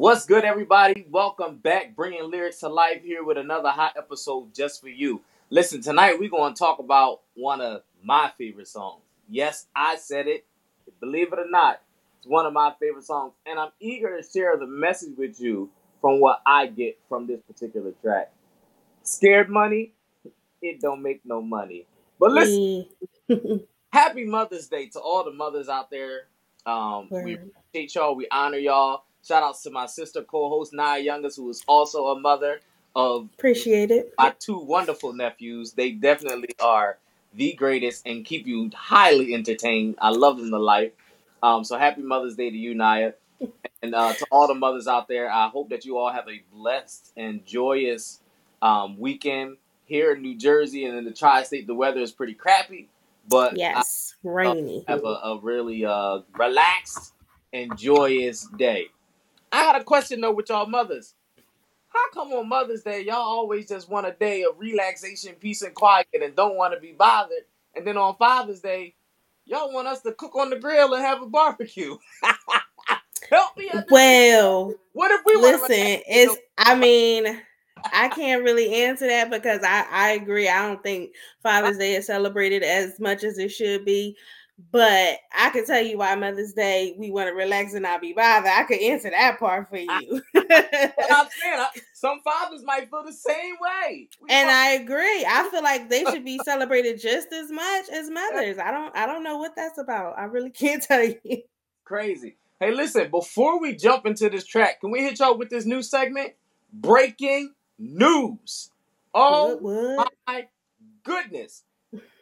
What's good, everybody? Welcome back, bringing lyrics to life here with another hot episode just for you. Listen, tonight we're going to talk about one of my favorite songs. Yes, I said it. Believe it or not, it's one of my favorite songs, and I'm eager to share the message with you from what I get from this particular track. Scared money, it don't make no money. But listen, happy Mother's Day to all the mothers out there. Um, we appreciate y'all. We honor y'all. Shout outs to my sister co-host Nia Youngest, who is also a mother of appreciate it. My two wonderful nephews. They definitely are the greatest and keep you highly entertained. I love them to life. Um, so happy Mother's Day to you, Nia. And uh, to all the mothers out there, I hope that you all have a blessed and joyous um, weekend here in New Jersey and in the tri-state. The weather is pretty crappy, but yes, I, rainy. have a, a really uh, relaxed and joyous day. I got a question though with y'all mothers. How come on Mother's Day y'all always just want a day of relaxation, peace, and quiet, and don't want to be bothered, and then on Father's Day y'all want us to cook on the grill and have a barbecue? Help me. Well, what if we listen? It's I mean. I can't really answer that because I, I agree. I don't think Father's Day is celebrated as much as it should be. But I can tell you why Mother's Day we want to relax and not be bothered. I could answer that part for you. I, I'm saying some fathers might feel the same way. We and I agree. I feel like they should be celebrated just as much as mothers. I don't I don't know what that's about. I really can't tell you. Crazy. Hey, listen, before we jump into this track, can we hit y'all with this new segment? Breaking news. Oh what, what? my goodness.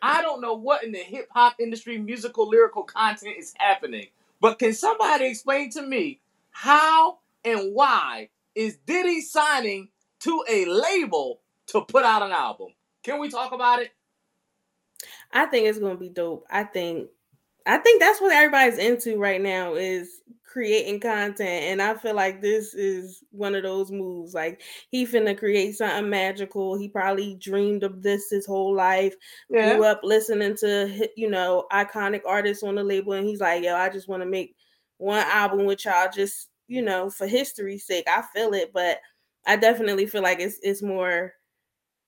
I don't know what in the hip hop industry, musical, lyrical content is happening. But can somebody explain to me how and why is Diddy signing to a label to put out an album? Can we talk about it? I think it's gonna be dope. I think I think that's what everybody's into right now is creating content. And I feel like this is one of those moves. Like he finna create something magical. He probably dreamed of this his whole life. Yeah. Grew up listening to you know iconic artists on the label, and he's like, yo, I just want to make one album with y'all, just you know, for history's sake. I feel it, but I definitely feel like it's it's more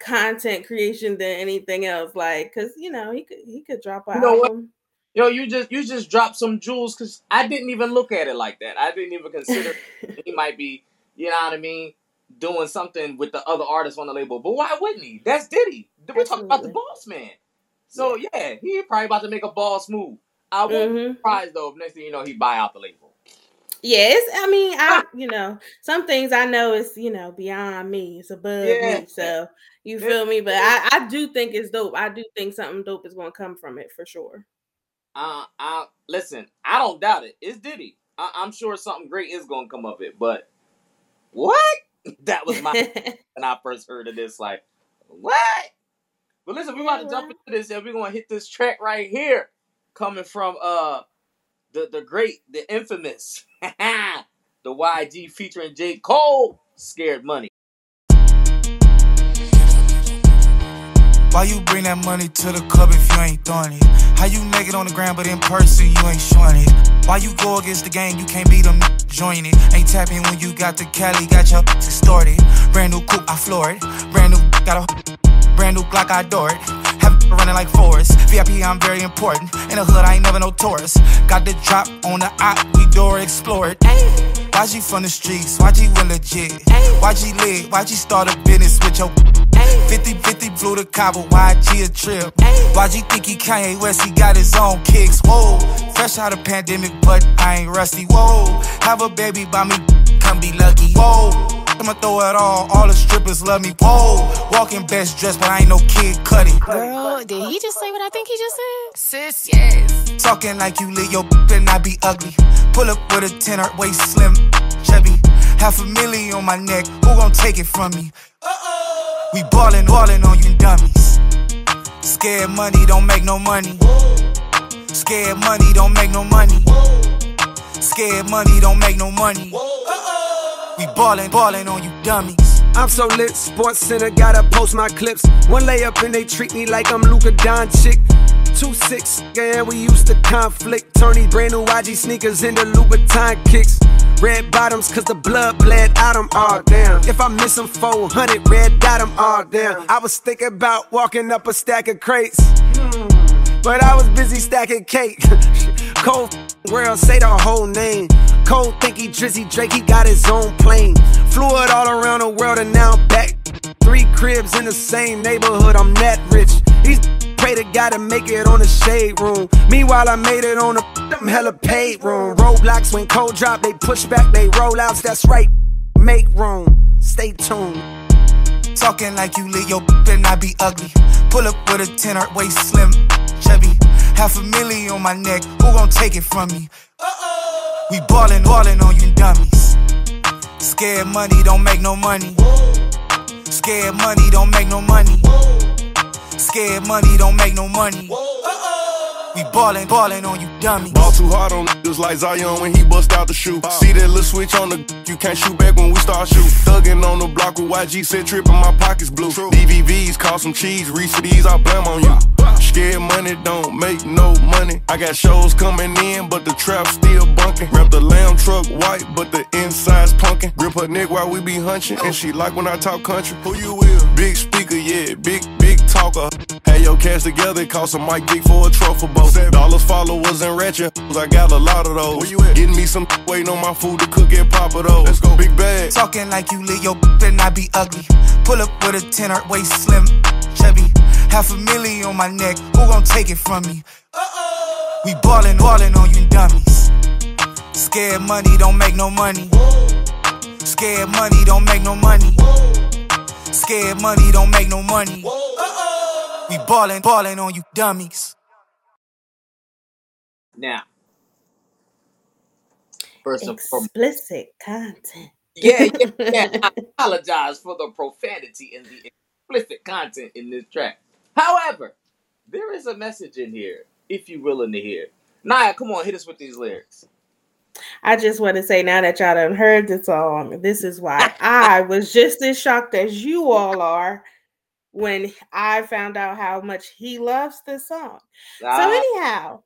content creation than anything else. Like, cause you know, he could he could drop an you know album. What? Yo, you just you just dropped some jewels because I didn't even look at it like that. I didn't even consider he might be, you know what I mean, doing something with the other artists on the label. But why wouldn't he? That's Diddy. We're talking about the boss man. So yeah, yeah he probably about to make a boss move. I won't mm-hmm. be surprised though if next thing you know he buy out the label. Yes, I mean, I you know some things I know is you know beyond me. It's above yeah. me. So you feel me? But I I do think it's dope. I do think something dope is going to come from it for sure. Uh, I listen. I don't doubt it. It's Diddy. I, am sure something great is gonna come of it. But what? that was my when I first heard of this. Like what? But listen, we're about to jump into this, and we're gonna hit this track right here, coming from uh the the great, the infamous, the YG featuring J Cole, "Scared Money." Why you bring that money to the club if you ain't throwing it? How you naked on the ground, but in person you ain't showing it? Why you go against the game, you can't beat them, join it. Ain't tapping when you got the Cali, got your distorted. Brand new coupe, I floor it. Brand new, got a brand new Glock, I adore it. Have running like Forrest. VIP, I'm very important. In the hood, I ain't never no tourist. Got the drop on the op, we door explore it. YG from the streets, Why YG went legit. YG lit, YG start a business with your 50-50 flew to Cabo, YG a trip. YG think he Kanye West, he got his own kicks. Whoa, fresh out of pandemic, but I ain't rusty. Whoa, have a baby by me, come be lucky. Whoa. I'ma throw it all, all the strippers love me. Whoa, walking best dressed, but I ain't no Kid Cudi. Girl, did he just say what I think he just said? Sis, yes. Talking like you lit your and I be ugly. Pull up with a tenor, waist slim, chubby. Half a million on my neck, who gon' take it from me? Uh-oh. We ballin', ballin' on you dummies. Scared money don't make no money. Scared money don't make no money. Scared money don't make no money. We ballin', ballin' on you dummies. I'm so lit, Sports Center gotta post my clips. One layup and they treat me like I'm Luka Doncic. Two six, yeah, we used to conflict. Turn brand new YG sneakers into Louboutin kicks. Red bottoms, cause the blood bled out them all down. If I miss them 400, red dot them all down. I was thinking about walking up a stack of crates. But I was busy stacking cake. Cole world, say the whole name. Cole think he Drizzy Drake, he got his own plane. Flew it all around the world and now I'm back. Three cribs in the same neighborhood, I'm that rich. These pray to God to make it on the shade room. Meanwhile, I made it on the them hella paid room. Roadblocks when Cole drop, they push back, they roll outs. That's right. Make room. Stay tuned. Talking like you lit your then I be ugly. Pull up with a 10 heart waist slim, chubby. Half a million on my neck, who gon' take it from me? We ballin', ballin' on you dummies. Scared money don't make no money. Scared money don't make no money. Scared money don't make no money. We ballin', ballin' on you dummies. Ball too hard on niggas like Zion when he bust out the shoe. See that little switch on the you can't shoot back when we start shoot. Thuggin' on the block with YG said trippin' my pockets blue. DVVs call some cheese, Reese these I blame on you. Scared money don't make no money. I got shows coming in, but the trap still white, but the inside's punkin'. Grip her neck while we be hunchin', and she like when I talk country. Who you will? Big speaker, yeah, big, big talker. Had your cash together, it cost a Mike Vick for a truffle boat. Dollars, followers, and ratchet. I got a lot of those. Where you at? Getting me some waiting on my food to cook and pop of those. Let's go, big bag. Talking like you lit your then I be ugly. Pull up with a 10 heart waist slim, chubby. Half a million on my neck, who gon' take it from me? Uh-oh. We ballin', ballin' on you dummies. Scared money don't make no money. Scared money don't make no money. Scared money don't make no money. We ballin', ballin' on you dummies. Now, first and foremost, Explicit content. yeah, yeah, yeah. I apologize for the profanity and the explicit content in this track. However, there is a message in here, if you're willing to hear. Naya, come on, hit us with these lyrics. I just want to say now that y'all done heard the song, this is why I was just as shocked as you all are when I found out how much he loves this song. So Ah, anyhow,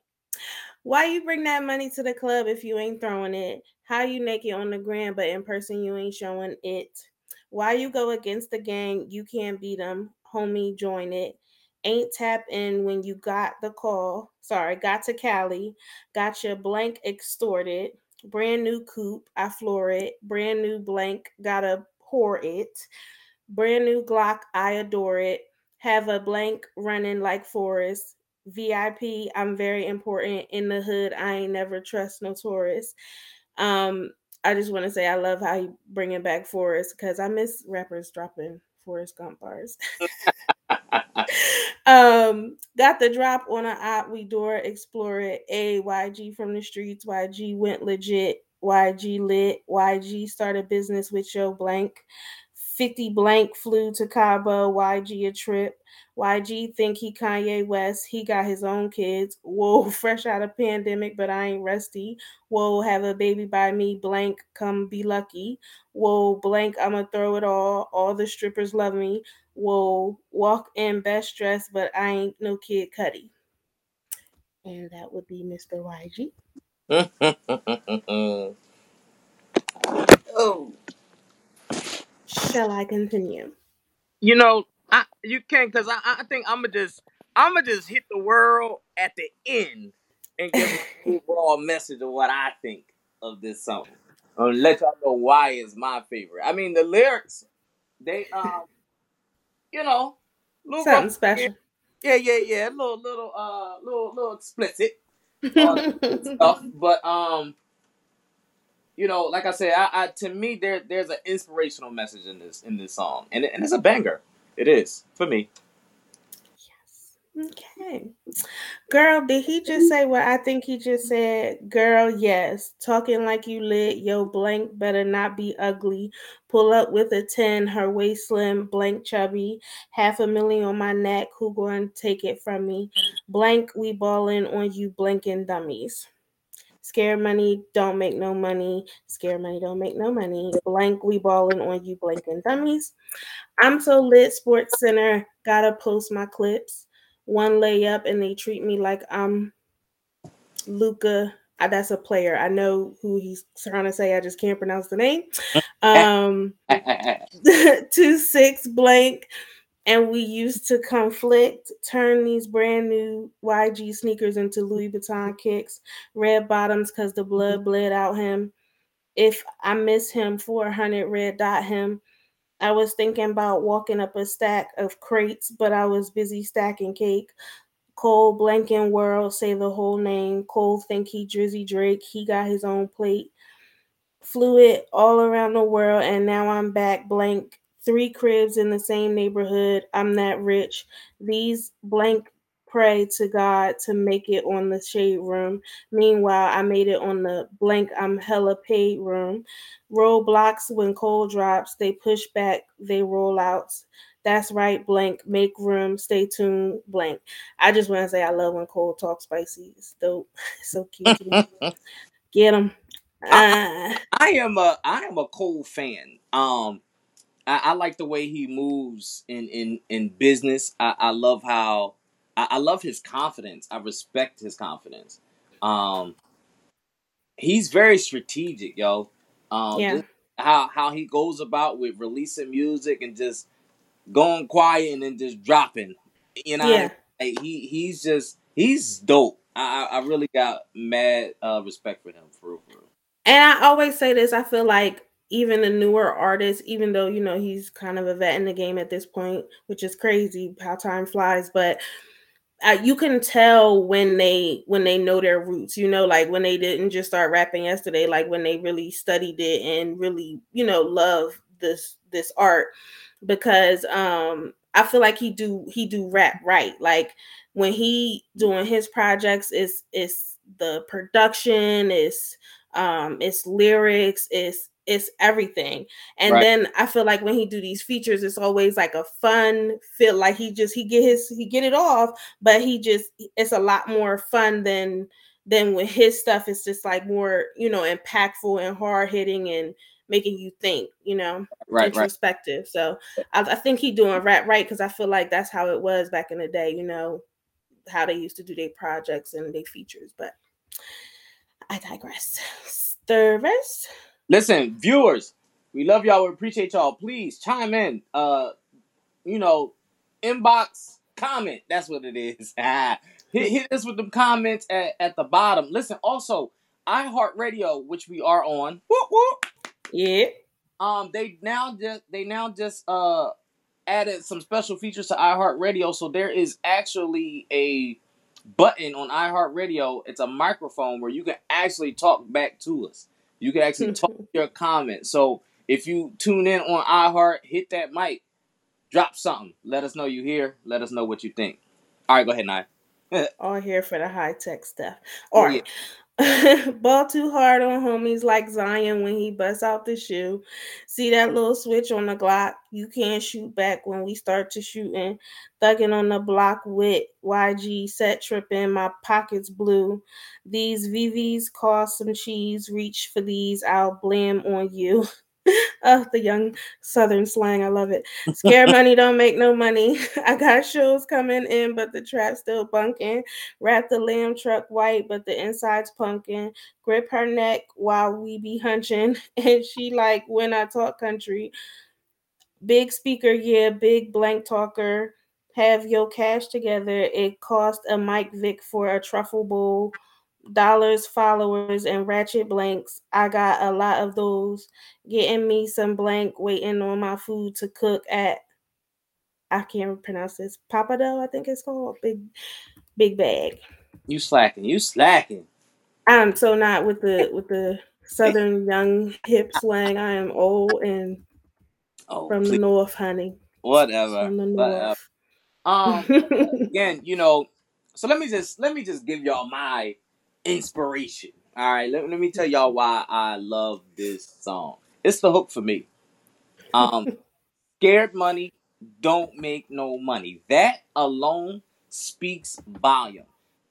why you bring that money to the club if you ain't throwing it? How you naked on the gram, but in person you ain't showing it? Why you go against the gang? You can't beat them, homie. Join it. Ain't tap in when you got the call. Sorry, got to Cali. Got your blank extorted. Brand new coupe, I floor it. Brand new blank, gotta pour it. Brand new Glock, I adore it. Have a blank running like Forrest. VIP, I'm very important in the hood. I ain't never trust no tourist. Um, I just want to say I love how you bringing back Forrest because I miss rappers dropping Forrest Gump bars. um, got the drop on a op. We door explore it. A YG from the streets. YG went legit. YG lit. YG started business with Joe Blank. 50 blank flew to Cabo. YG a trip. YG think he Kanye West. He got his own kids. Whoa, fresh out of pandemic, but I ain't rusty. Whoa, have a baby by me. Blank, come be lucky. Whoa, blank, I'ma throw it all. All the strippers love me. Whoa, walk in best dress, but I ain't no Kid Cudi. And that would be Mr. YG. oh, Shall I continue? you know, I you can because I I think I'm gonna just I'm gonna just hit the world at the end and give an overall message of what I think of this song. Um, let y'all know why it's my favorite. I mean, the lyrics, they um, you know, little Something special. yeah, yeah, yeah, little little uh, little little explicit. good stuff. But um, you know, like I said, I, I to me there there's an inspirational message in this in this song, and and it's a banger. It is for me. Yes. Okay. Girl, did he just say what I think he just said? Girl, yes. Talking like you lit. Yo, blank better not be ugly. Pull up with a 10, her waist slim, blank chubby. Half a million on my neck. Who going to take it from me? Blank, we ballin' on you, blanking dummies. Scare money, don't make no money. Scare money, don't make no money. Blank, we balling on you, blanking dummies. I'm so lit, Sports Center. Gotta post my clips. one layup and they treat me like I'm Luka. That's a player. I know who he's trying to say. I just can't pronounce the name. Um, two six blank. And we used to conflict, turn these brand new YG sneakers into Louis Vuitton kicks, red bottoms because the blood mm-hmm. bled out him. If I miss him, 400 red dot him. I was thinking about walking up a stack of crates, but I was busy stacking cake. Cole blanking world, say the whole name. Cole think he Drizzy Drake. He got his own plate. Flew it all around the world, and now I'm back blank. Three cribs in the same neighborhood. I'm that rich. These blank pray to God to make it on the shade room. Meanwhile, I made it on the blank I'm hella paid room. Roadblocks when Cole drops, they push back, they roll out. That's right, blank. Make room. Stay tuned, blank. I just want to say I love when Cole talks spicy. It's dope. so cute. Get him. I, I, am a I am a Cole fan. Um, I, I, like the way he moves in in in business. I, I love how I, I, love his confidence. I respect his confidence. Um, he's very strategic, yo. Um, yeah. how how he goes about with releasing music and just going quiet and then just dropping. You know, yeah. like he he's just he's dope. I I really got mad uh, respect for him for real, for real. And I always say this. I feel like even the newer artists, even though you know he's kind of a vet in the game at this point, which is crazy how time flies, but uh, you can tell when they when they know their roots you know like when they didn't just start rapping yesterday like when they really studied it and really you know love this this art. Because um i feel like he do he do rap right. Like when he doing his projects is is the production is um it's lyrics it's it's everything. And right. then i feel like when he do these features it's always like a fun feel like he just he get his he get it off but he just it's a lot more fun than than with his stuff it's just like more you know impactful and hard hitting and making you think you know right introspective. Right. so I, I think he doing rap right because i feel like that's how it was back in the day you know how they used to do their projects and their features but i digress. Service Listen, viewers, we love y'all. We appreciate y'all. Please chime in. Uh, you know, inbox comment. That's what it is. hit, hit us with the comments at, at the bottom. Listen, also iHeartRadio, which we are on. Whoop, whoop. Yeah. Um, they now just they now just uh added some special features to iHeartRadio. So there is actually a button on iHeartRadio. It's a microphone where you can actually talk back to us. You can actually talk your comment. So if you tune in on iHeart, hit that mic, drop something. Let us know you here. Let us know what you think. All right, go ahead, Nye. All here for the high tech stuff. Oh, All oh, right. Yeah. Ball too hard on homies like Zion when he busts out the shoe. See that little switch on the Glock? You can't shoot back when we start to shooting. Thugging on the block with YG set tripping. My pockets blue. These VVs cost some cheese. Reach for these. I'll blame on you. oh, the young Southern slang. I love it. Scare money don't make no money. I got shows coming in, but the trap still bunking. Wrap the lamb truck white, but the inside's punkin. Grip her neck while we be hunching. And she like when I talk country. Big speaker, yeah, big blank talker. Have your cash together. It cost a Mike Vick for a truffle bowl dollars, followers, and ratchet blanks. I got a lot of those. Getting me some blank, waiting on my food to cook at. I can't pronounce this. Pappadeaux, I think it's called. Big, big bag. You slacking. You slacking. I'm so not with the with the southern young hip slang. I am old and oh, from please. the north, honey. Whatever. From the north. Whatever. Um. again, you know. So let me just let me just give y'all my inspiration. All right, let, let me tell y'all why I love this song. It's the hook for me. Um, scared money don't make no money. That alone speaks volume.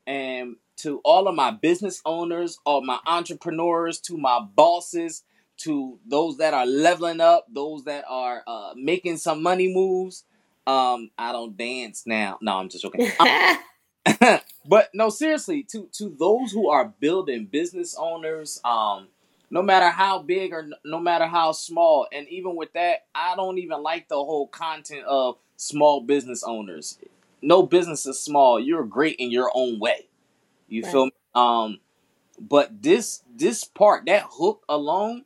And to all of my business owners, all my entrepreneurs, to my bosses, to those that are leveling up, those that are uh, making some money moves, Um, I don't dance now. No, I'm just joking. but no, seriously, to to those who are building business owners, um, no matter how big or no matter how small, and even with that, I don't even like the whole content of small business owners. No business is small. You're great in your own way. You Right. feel me? Um, but this this part, that hook alone,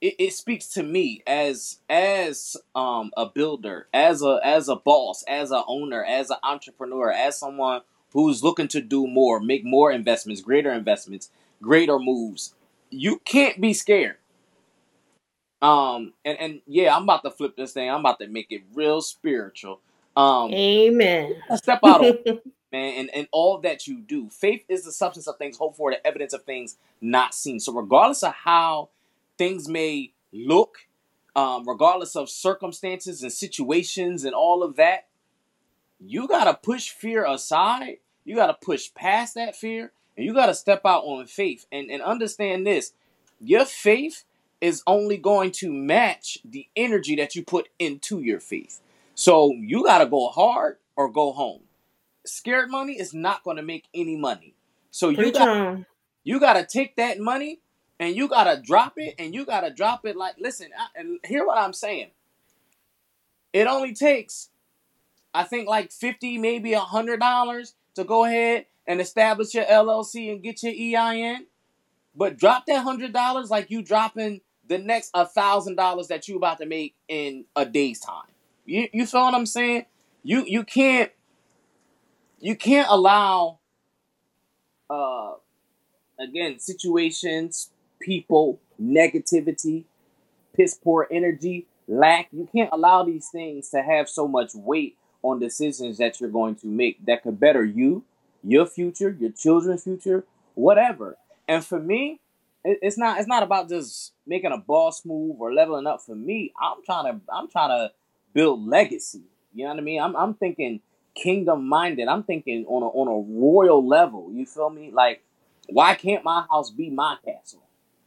it, it speaks to me as as um a builder, as a as a boss, as a owner, as an entrepreneur, as someone who's looking to do more, make more investments, greater investments, greater moves. You can't be scared. Um and and yeah, I'm about to flip this thing. I'm about to make it real spiritual. Um Amen. step out on man, and, and all that you do. Faith is the substance of things hoped for, the evidence of things not seen. So, regardless of how things may look, um, regardless of circumstances and situations and all of that, you got to push fear aside. You got to push past that fear, and you got to step out on faith and, and understand this your faith is only going to match the energy that you put into your faith. So, you got to go hard or go home scared money is not going to make any money. So you got you got to take that money and you got to drop it and you got to drop it like listen I, and hear what I'm saying. It only takes I think like 50 maybe a hundred dollars to go ahead and establish your LLC and get your EIN. But drop that hundred dollars like you dropping the next a thousand dollars that you about to make in a day's time. You you feel what I'm saying? You you can't you can't allow uh again situations people negativity piss poor energy lack you can't allow these things to have so much weight on decisions that you're going to make that could better you your future your children's future whatever and for me it's not it's not about just making a boss move or leveling up for me i'm trying to i'm trying to build legacy you know what i mean i'm, I'm thinking kingdom minded. I'm thinking on a on a royal level. You feel me? Like, why can't my house be my castle?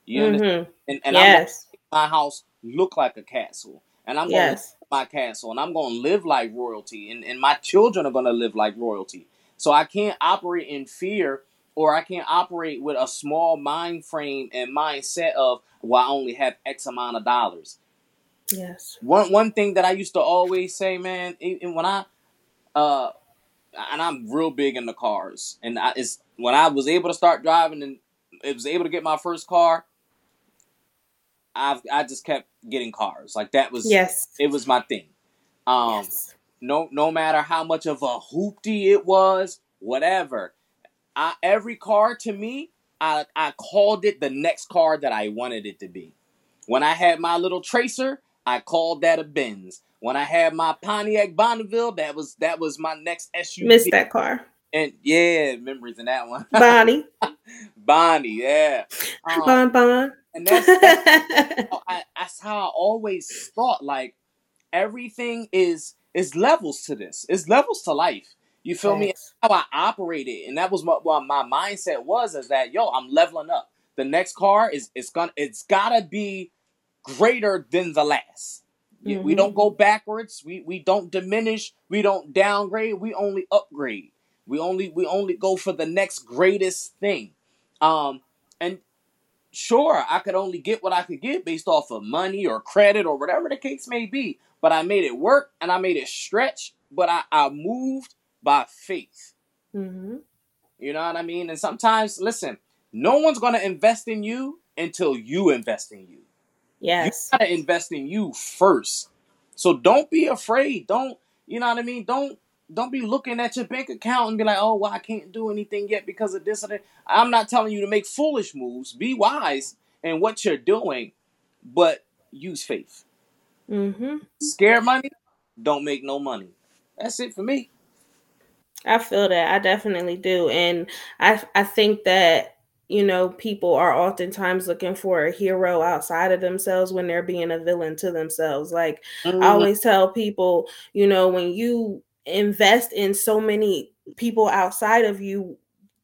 You understand? hmm And, and I'm gonna make my house look like a castle. And I'm Yes. My castle and I'm gonna live like royalty and, and my children are gonna live like royalty. So I can't operate in fear or I can't operate with a small mind frame and mindset of well I only have X amount of dollars. Yes. One one thing that I used to always say, man, and when I uh and I'm real big into cars. And I, it's when I was able to start driving and it was able to get my first car, I've I just kept getting cars. Like that was Yes. it was my thing. Um Yes. no no matter how much of a hoopty it was, whatever. I every car to me, I I called it the next car that I wanted it to be. When I had my little tracer, I called that a Benz. When I had my Pontiac Bonneville, that was that was my next SUV. Missed that car. And yeah, memories in that one. Bonnie. Bonnie, yeah. Um, Bon Bon. And that's, that's how I, that's how I always thought. Like everything is is levels to this. It's levels to life. You feel me? Facts. How I operated, and that was what, what my mindset was. Is that yo, I'm leveling up. The next car is it's gonna it's gotta be greater than the last. Yeah, We don't go backwards. We we don't diminish. We don't downgrade. We only upgrade. We only we only go for the next greatest thing. Um, sure, I could only get what I could get based off of money or credit or whatever the case may be. But I made it work and I made it stretch. But I, I moved by faith. hmm You know what I mean? And sometimes, listen, no one's gonna invest in you until you invest in you. Yes. You gotta invest in you first. So don't be afraid. Don't you know what I mean? Don't don't be looking at your bank account and be like, oh well, I can't do anything yet because of this or that. I'm not telling you to make foolish moves. Be wise in what you're doing, but use faith. Mm-hmm. Scare money, don't make no money. That's it for me. I feel that. I definitely do. And I I think that, you know, people are oftentimes looking for a hero outside of themselves when they're being a villain to themselves. Like I Mhm. always tell people, you know, when you invest in so many people outside of you,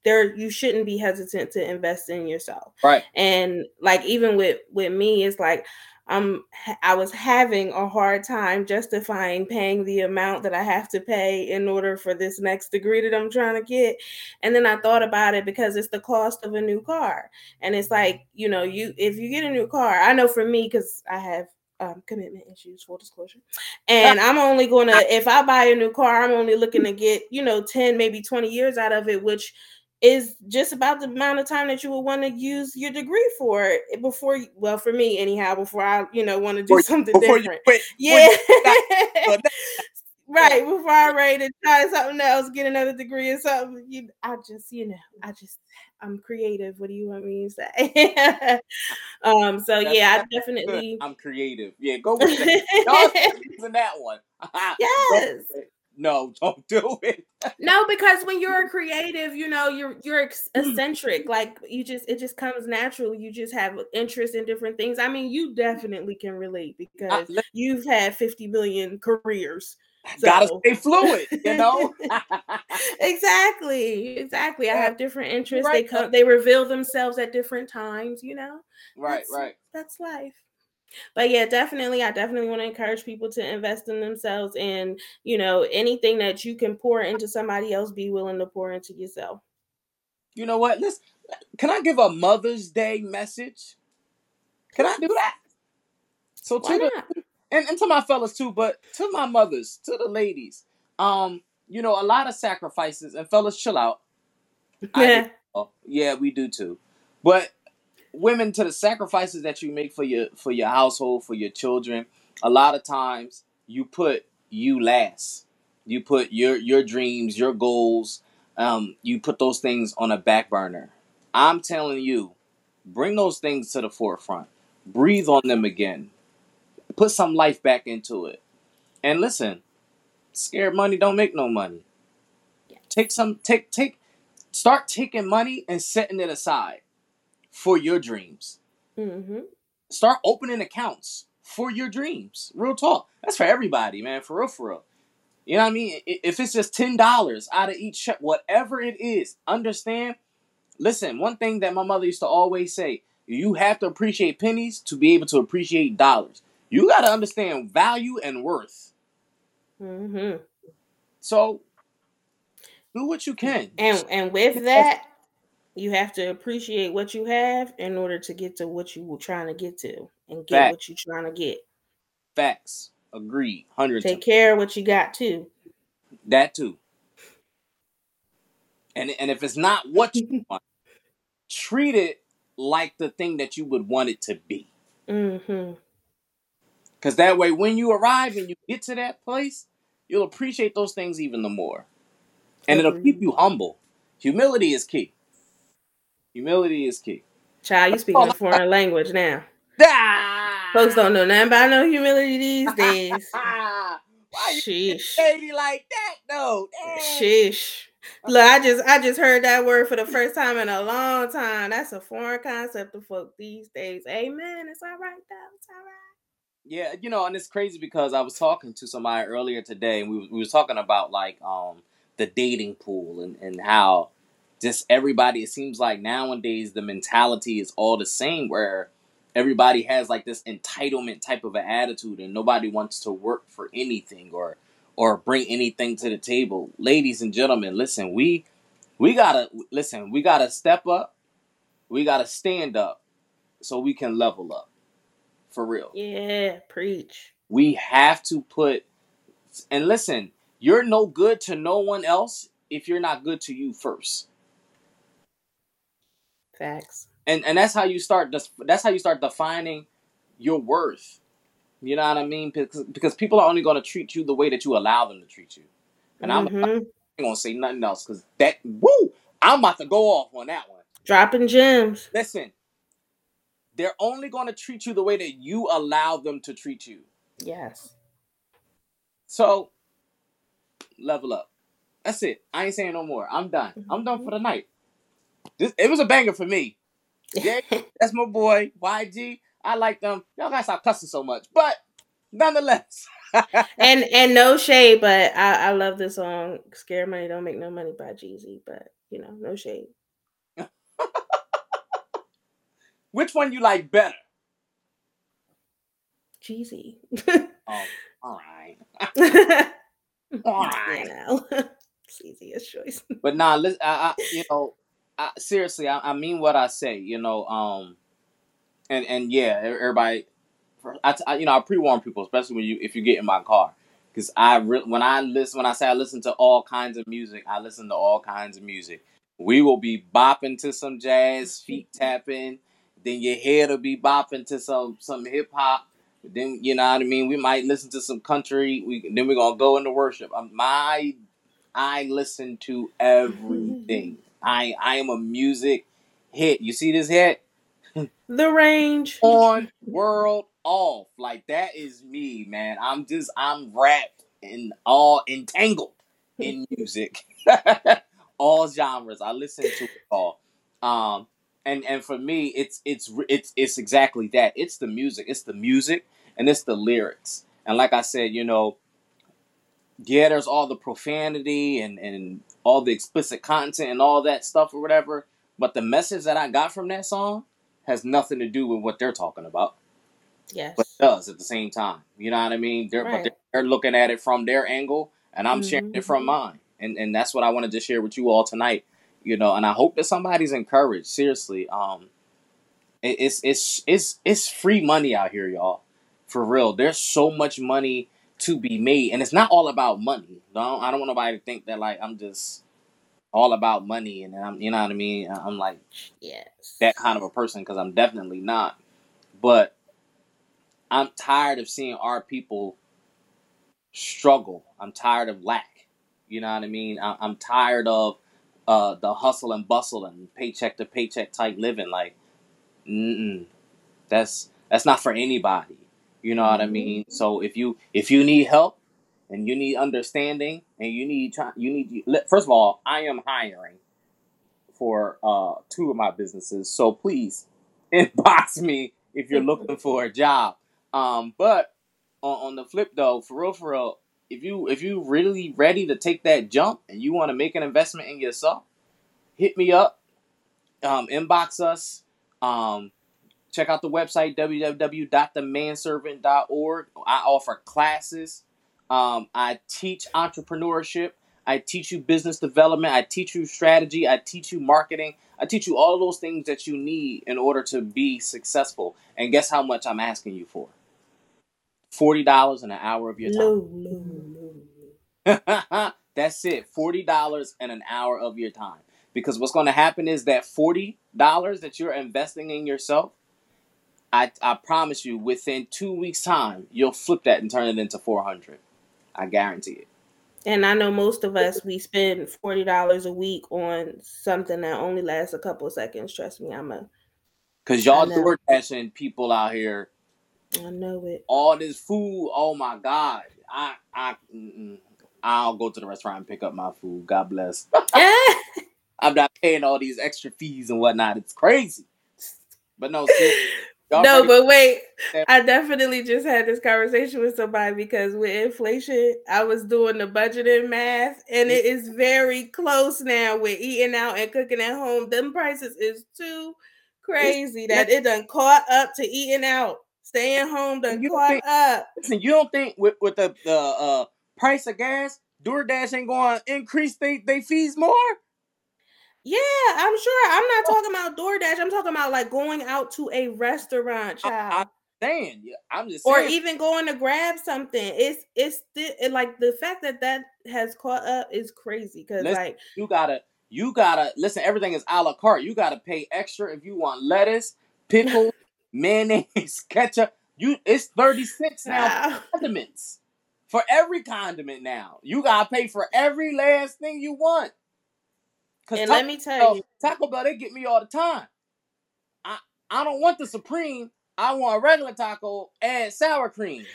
there you shouldn't be hesitant to invest in yourself. Right. And like even with with me, it's like I'm I was having a hard time justifying paying the amount that I have to pay in order for this next degree that I'm trying to get. And then I thought about it because it's the cost of a new car. And it's like, you know, you if you get a new car, I know for me cuz I have um, commitment issues, full disclosure. And I'm only going to, if I buy a new car, I'm only looking to get, you know, 10, maybe 20 years out of it, which is just about the amount of time that you would want to use your degree for before well for me anyhow before i you know want to do before, something different quit, yeah right before i'm ready to try something else get another degree or something you i just you know i just i'm creative what do you want me to say um so that's, yeah i definitely good. i'm creative yeah go with that. That one yes no, don't do it. no, because when you're a creative, you know, you're you're eccentric. Like you just it just comes natural. You just have interest in different things. I mean, you definitely can relate because you've had 50 million careers. So. Gotta stay fluid, you know. exactly, exactly. I have different interests. Right. They come, they reveal themselves at different times. You know. Right, that's, right. That's life but yeah definitely i definitely want to encourage people to invest in themselves and you know anything that you can pour into somebody else be willing to pour into yourself you know what let's can i give a mother's day message can i do that so to the and, and to my fellas too but to my mothers to the ladies um you know a lot of sacrifices and fellas chill out. Yeah. yeah we do too. But women to the sacrifices that you make for your for your household for your children a lot of times you put you last. You put your your dreams your goals um, you put those things on a back burner. I'm telling you bring those things to the forefront. Breathe on them again put some life back into it and listen scared money don't make no money take some take take start taking money and setting it aside for your dreams. Mm-hmm. Start opening accounts for your dreams. Real talk. That's for everybody, man. For real, for real. You know what I mean? If it's just ten dollars out of each check, whatever it is, understand. Listen, one thing that my mother used to always say: you have to appreciate pennies to be able to appreciate dollars. You got to understand value and worth. Mm-hmm. So, do what you can. And and with that, you have to appreciate what you have in order to get to what you were trying to get to and get Facts. what you're trying to get. Facts. Agreed. Hundred. Take care of what you got too. That too. And and if it's not what you want, treat it like the thing that you would want it to be. Mm-hmm. Because that way, when you arrive and you get to that place, you'll appreciate those things even the more, and it'll keep you humble. Humility is key. Humility is key. Child, you speaking a foreign language now. Ah! Folks don't know nothing about no humility these days. Why you baby like that though? Sheesh. Look, I just I just heard that word for the first time in a long time. That's a foreign concept to folk these days. Amen. It's all right though. It's all right. Yeah, you know, and it's crazy because I was talking to somebody earlier today, and we we was talking about like um the dating pool and and how just everybody it seems like nowadays the mentality is all the same where everybody has like this entitlement type of an attitude and nobody wants to work for anything or or bring anything to the table. Ladies and gentlemen listen we we gotta listen we gotta step up. We gotta stand up so we can level up for real yeah preach we have to put and listen you're no good to no one else if you're not good to you first Facts. And and that's how you start. That's how you start defining your worth. You know what I mean? Because, because people are only going to treat you the way that you allow them to treat you. And mm-hmm. I'm, I'm going to say nothing else because that woo, I'm about to go off on that one. Dropping gems. Listen, they're only going to treat you the way that you allow them to treat you. Yes. So, level up. That's it. I ain't saying no more. I'm done. Mm-hmm. I'm done for the night. This it was a banger for me. Yeah, that's my boy YG. I like them. Y'all guys stop cussing so much, but nonetheless. and and no shade, but I, I love this song. Scare Money Don't Make No Money by Jeezy. But You know, no shade. Which one you like better? Cheesy. Oh, all right. you All right. know. it's easiest choice. But nah, listen, I, I you know, I, seriously, I, I mean what I say. You know, um, and and yeah, everybody, I, I you know, I pre warn people, especially when you if you get in my car, because I re- when I listen when I say I listen to all kinds of music, I listen to all kinds of music. We will be bopping to some jazz, feet tapping. Then your head will be bopping to some some hip hop. Then you know what I mean. We might listen to some country. We then we're gonna go into worship. Um, my I listen to everything. I I am a music hit. You see this hit? The range. On world off. Like that is me, man. I'm just I'm wrapped and all entangled in music. all genres. I listen to it all. Um and and for me it's it's it's it's exactly that. It's the music. It's the music and it's the lyrics. And like I said, you know, yeah, there's all the profanity and, and all the explicit content and all that stuff or whatever. But the message that I got from that song has nothing to do with what they're talking about, Yes. but it does at the same time. You know what I mean? They're, But Right. they're, they're looking at it from their angle, and I'm sharing it from Mhm. mine. And and that's what I wanted to share with you all tonight. You know, and I hope that somebody's encouraged. Seriously, um, it, it's it's it's it's free money out here, y'all. For real, there's so much money to be made, and it's not all about money. No, I don't want nobody to think that like I'm just all about money, and I'm you know what I mean. I'm like Yes. that kind of a person because I'm definitely not. But I'm tired of seeing our people struggle. I'm tired of lack. You know what I mean? I- I'm tired of uh, the hustle and bustle and paycheck to paycheck type living. Like, mm-mm, that's that's not for anybody. You know what I Mhm. mean? So if you if you need help and you need understanding and you need try, you need first of all, I am hiring for uh, two of my businesses. So please inbox me if you're looking for a job. Um, but on, on the flip though, for real, for real, if you if you really ready to take that jump and you want to make an investment in yourself, hit me up, um, inbox us. Um, check out the website www.themanservant.org. I offer classes. Um, I teach entrepreneurship. I teach you business development. I teach you strategy. I teach you marketing. I teach you all those things that you need in order to be successful. And guess how much I'm asking you for? Forty dollars an hour of your time. Low, low, low. That's it. Forty dollars and an hour of your time. Because what's going to happen is that forty dollars that you're investing in yourself, I I promise you, within two weeks' time, you'll flip that and turn it into four hundred. I guarantee it. And I know most of us we spend forty dollars a week on something that only lasts a couple of seconds. Trust me, I'm a Cause y'all door dashing people out here, I know it. all this food. Oh my god, I I mm-mm. I'll go to the restaurant and pick up my food. God bless. I'm not paying all these extra fees and whatnot. It's crazy. But no, seriously, y'all no, ready- but wait, I definitely just had this conversation with somebody because with inflation, I was doing the budgeting math, and it is very close now with eating out and cooking at home. Them prices is too crazy that it done caught up to eating out. Staying home done You caught think- up. Listen, you don't think with, with the the uh, price of gas, DoorDash ain't going to increase they, they fees more? Yeah, I'm sure. I'm not talking about DoorDash. I'm talking about like going out to a restaurant, I- child. Saying, yeah, I'm just or even going to grab something. It's it's it, like the fact that that has caught up is crazy because like you gotta you gotta listen. Everything is a la carte. You gotta pay extra if you want lettuce, pickle, mayonnaise, ketchup. You it's thirty six now for condiments for every condiment now. You gotta pay for every last thing you want. Cause and Taco let me tell you, Taco Bell, they get me all the time. I I don't want the supreme. I want a regular taco and sour cream.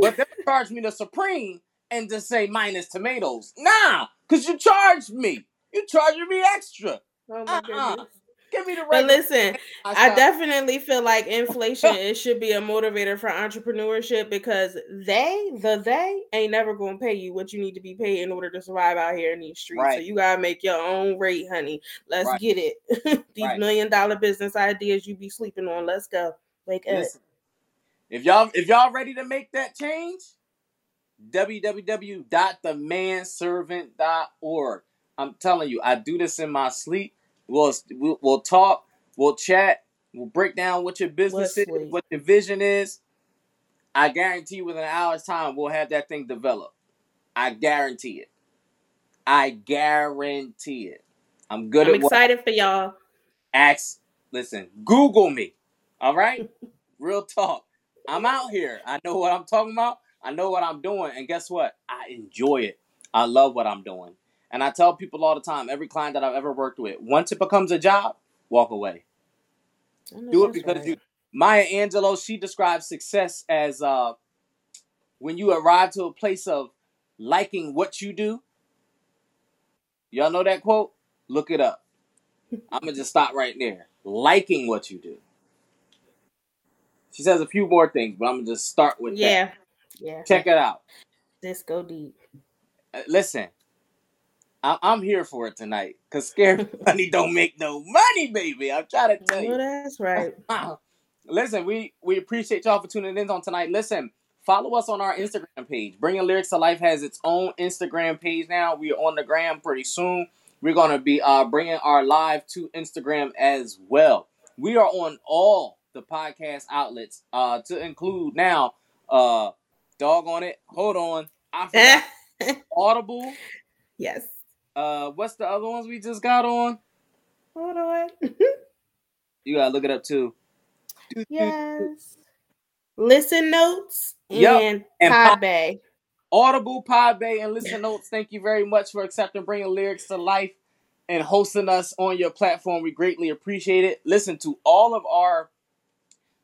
But they charge me the supreme and just say minus tomatoes. Nah, cause you charged me. You charging me extra. oh my uh-uh. goodness. Give me the But listen, I I definitely feel like inflation it should be a motivator for entrepreneurship because they, the they, ain't never gonna pay you what you need to be paid in order to survive out here in these streets. So you gotta make your own rate, honey. Let's Right. get it. these Right. million dollar business ideas you be sleeping on. Let's go. Wake up. If y'all if y'all ready to make that change, www.themanservant.org. I'm telling you, I do this in my sleep. We'll we'll, we'll talk, we'll chat, we'll break down what your business is, what your vision is. I guarantee within an hour's time, we'll have that thing developed. I guarantee it. I guarantee it. I'm good I'm at what excited for y'all. ask listen google me all right real talk i'm out here i know what i'm talking about i know what i'm doing and guess what i enjoy it i love what i'm doing and i tell people all the time every client that i've ever worked with once it becomes a job walk away. Do it because you maya angelou she describes success as uh when you arrive to a place of liking what you do. Y'all know that quote? Look it up. I'm gonna just stop right there. Liking what you do. She says a few more things but i'm gonna just start with that. Yeah. Yeah. check it out. This go deep. Uh, listen I- i'm here for it tonight because scared money don't make no money baby i'm trying to tell you know that's right. Listen, we we appreciate y'all for tuning in on tonight. Listen, follow us on our Instagram page. Bringing Lyrics to Life has its own Instagram page now. We are on the gram pretty soon. We're gonna be uh, bringing our live to Instagram as well. We are on all the podcast outlets, uh, to include now, uh, dog on it. Hold on, I forgot Audible. yes. Uh, what's the other ones we just got on? Hold on. You gotta look it up too. yes. Listen notes Yup, and and Podbay. Audible, Podbay, and Listen Notes, thank you very much for accepting bringing lyrics to life and hosting us on your platform. We greatly appreciate it. Listen to all of our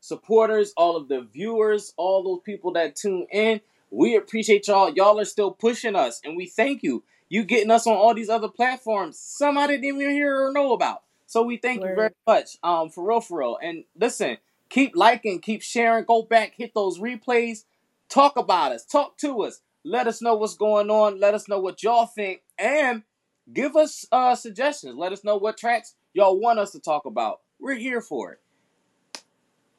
supporters, all of the viewers, all those people that tune in. We appreciate y'all. Y'all are still pushing us, and we thank you. You getting us on all these other platforms. Some I didn't even hear or know about. So we thank you very much. Um, for real, for real. And listen, keep liking, keep sharing, go back, hit those replays, talk about us, talk to us, let us know what's going on, let us know what y'all think, and give us uh suggestions. Let us know what tracks y'all want us to talk about. We're here for it.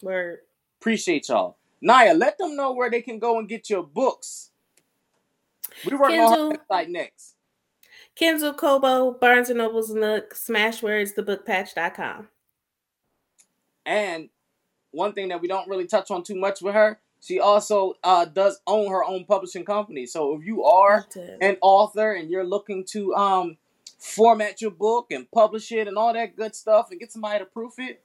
Word. Appreciate y'all. Naya, let them know where they can go and get your books. We're working on Kindle. our website next. Kindle, Kobo, Barnes and Noble's Nook, Smashwords, thebookpatch.com. And one thing that we don't really touch on too much with her, she also uh, does own her own publishing company. So if you are an author and you're looking to um format your book and publish it and all that good stuff and get somebody to proof it,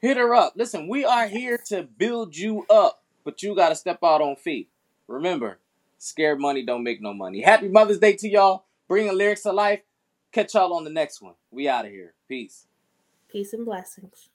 hit her up. Listen, we are here to build you up, but you got to step out on feet. Remember, scared money don't make no money. Happy Mother's Day to y'all. Bringing lyrics to life. Catch y'all on the next one. We out of here. Peace. Peace and blessings.